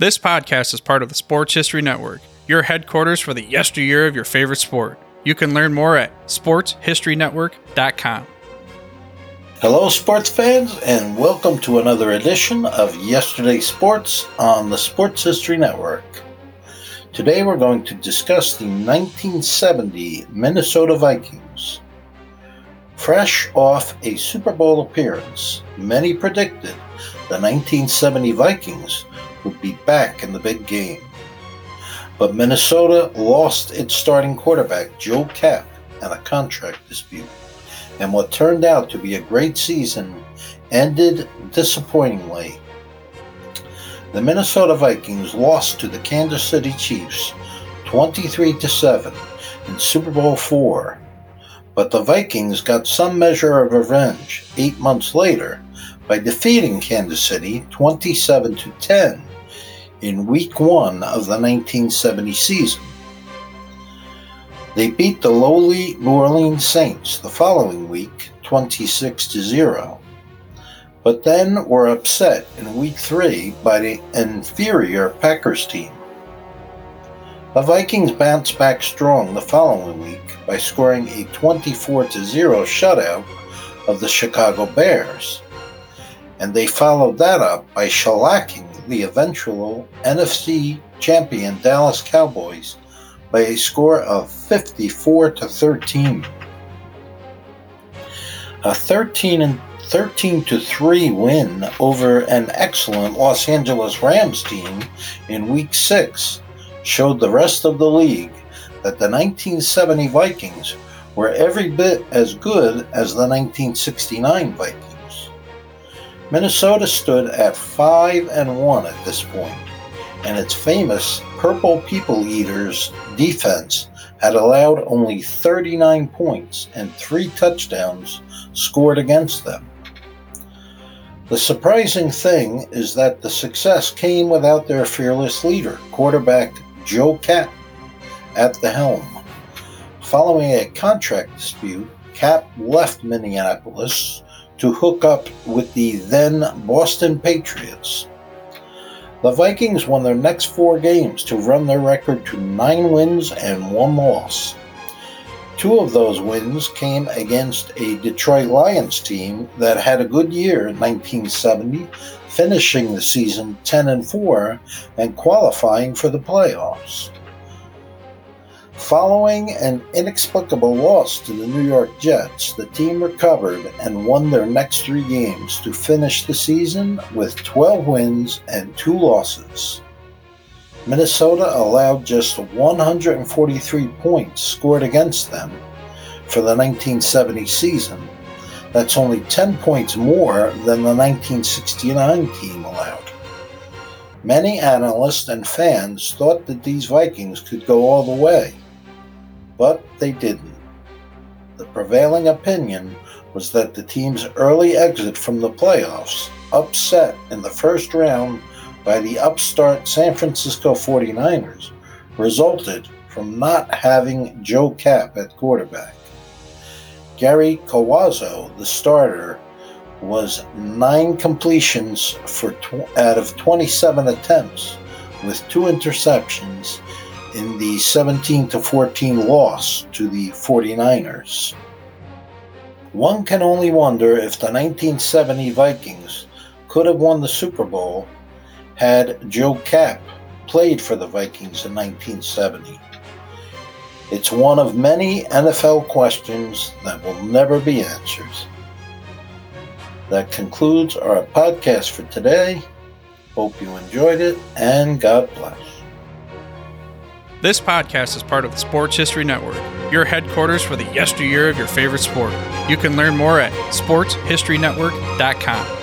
This podcast is part of the Sports History Network, your headquarters for the yesteryear of your favorite sport. You can learn more at sportshistorynetwork.com. Hello, sports fans, and welcome to another edition of Yesterday Sports on the Sports History Network. Today we're going to discuss the 1970 Minnesota Vikings. Fresh off a Super Bowl appearance, many predicted the 1970 Vikings would be back in the big game. But Minnesota lost its starting quarterback, Joe Kapp, in a contract dispute. And what turned out to be a great season ended disappointingly. The Minnesota Vikings lost to the Kansas City Chiefs 23 to 7 in Super Bowl 4. But the Vikings got some measure of revenge 8 months later by defeating Kansas City 27 to 10 in week one of the 1970 season. They beat the lowly New Orleans Saints the following week 26 to 0, but then were upset in week three by the inferior Packers team. The Vikings bounced back strong the following week by scoring a 24 0 shutout of the Chicago Bears, and they followed that up by shellacking the eventual NFC champion Dallas Cowboys by a score of 54 to 13. A 13 and 13 to 3 win over an excellent Los Angeles Rams team in week 6 showed the rest of the league that the 1970 Vikings were every bit as good as the 1969 Vikings. Minnesota stood at 5 and 1 at this point, and its famous Purple People Eaters defense had allowed only 39 points and 3 touchdowns scored against them. The surprising thing is that the success came without their fearless leader, quarterback Joe Kapp, at the helm. Following a contract dispute, Kapp left Minneapolis to hook up with the then Boston Patriots. The Vikings won their next four games to run their record to nine wins and one loss. Two of those wins came against a Detroit Lions team that had a good year in 1970, finishing the season 10 and 4 and qualifying for the playoffs. Following an inexplicable loss to the New York Jets, the team recovered and won their next three games to finish the season with 12 wins and two losses. Minnesota allowed just 143 points scored against them for the 1970 season. That's only 10 points more than the 1969 team allowed. Many analysts and fans thought that these Vikings could go all the way but they didn't. The prevailing opinion was that the team's early exit from the playoffs, upset in the first round by the upstart San Francisco 49ers, resulted from not having Joe Kapp at quarterback. Gary Cuozzo, the starter, was nine completions for tw- out of 27 attempts with two interceptions in the 17 to 14 loss to the 49ers. One can only wonder if the 1970 Vikings could have won the Super Bowl had Joe Kapp played for the Vikings in 1970. It's one of many NFL questions that will never be answered. That concludes our podcast for today. Hope you enjoyed it and God bless. This podcast is part of the Sports History Network, your headquarters for the yesteryear of your favorite sport. You can learn more at sportshistorynetwork.com.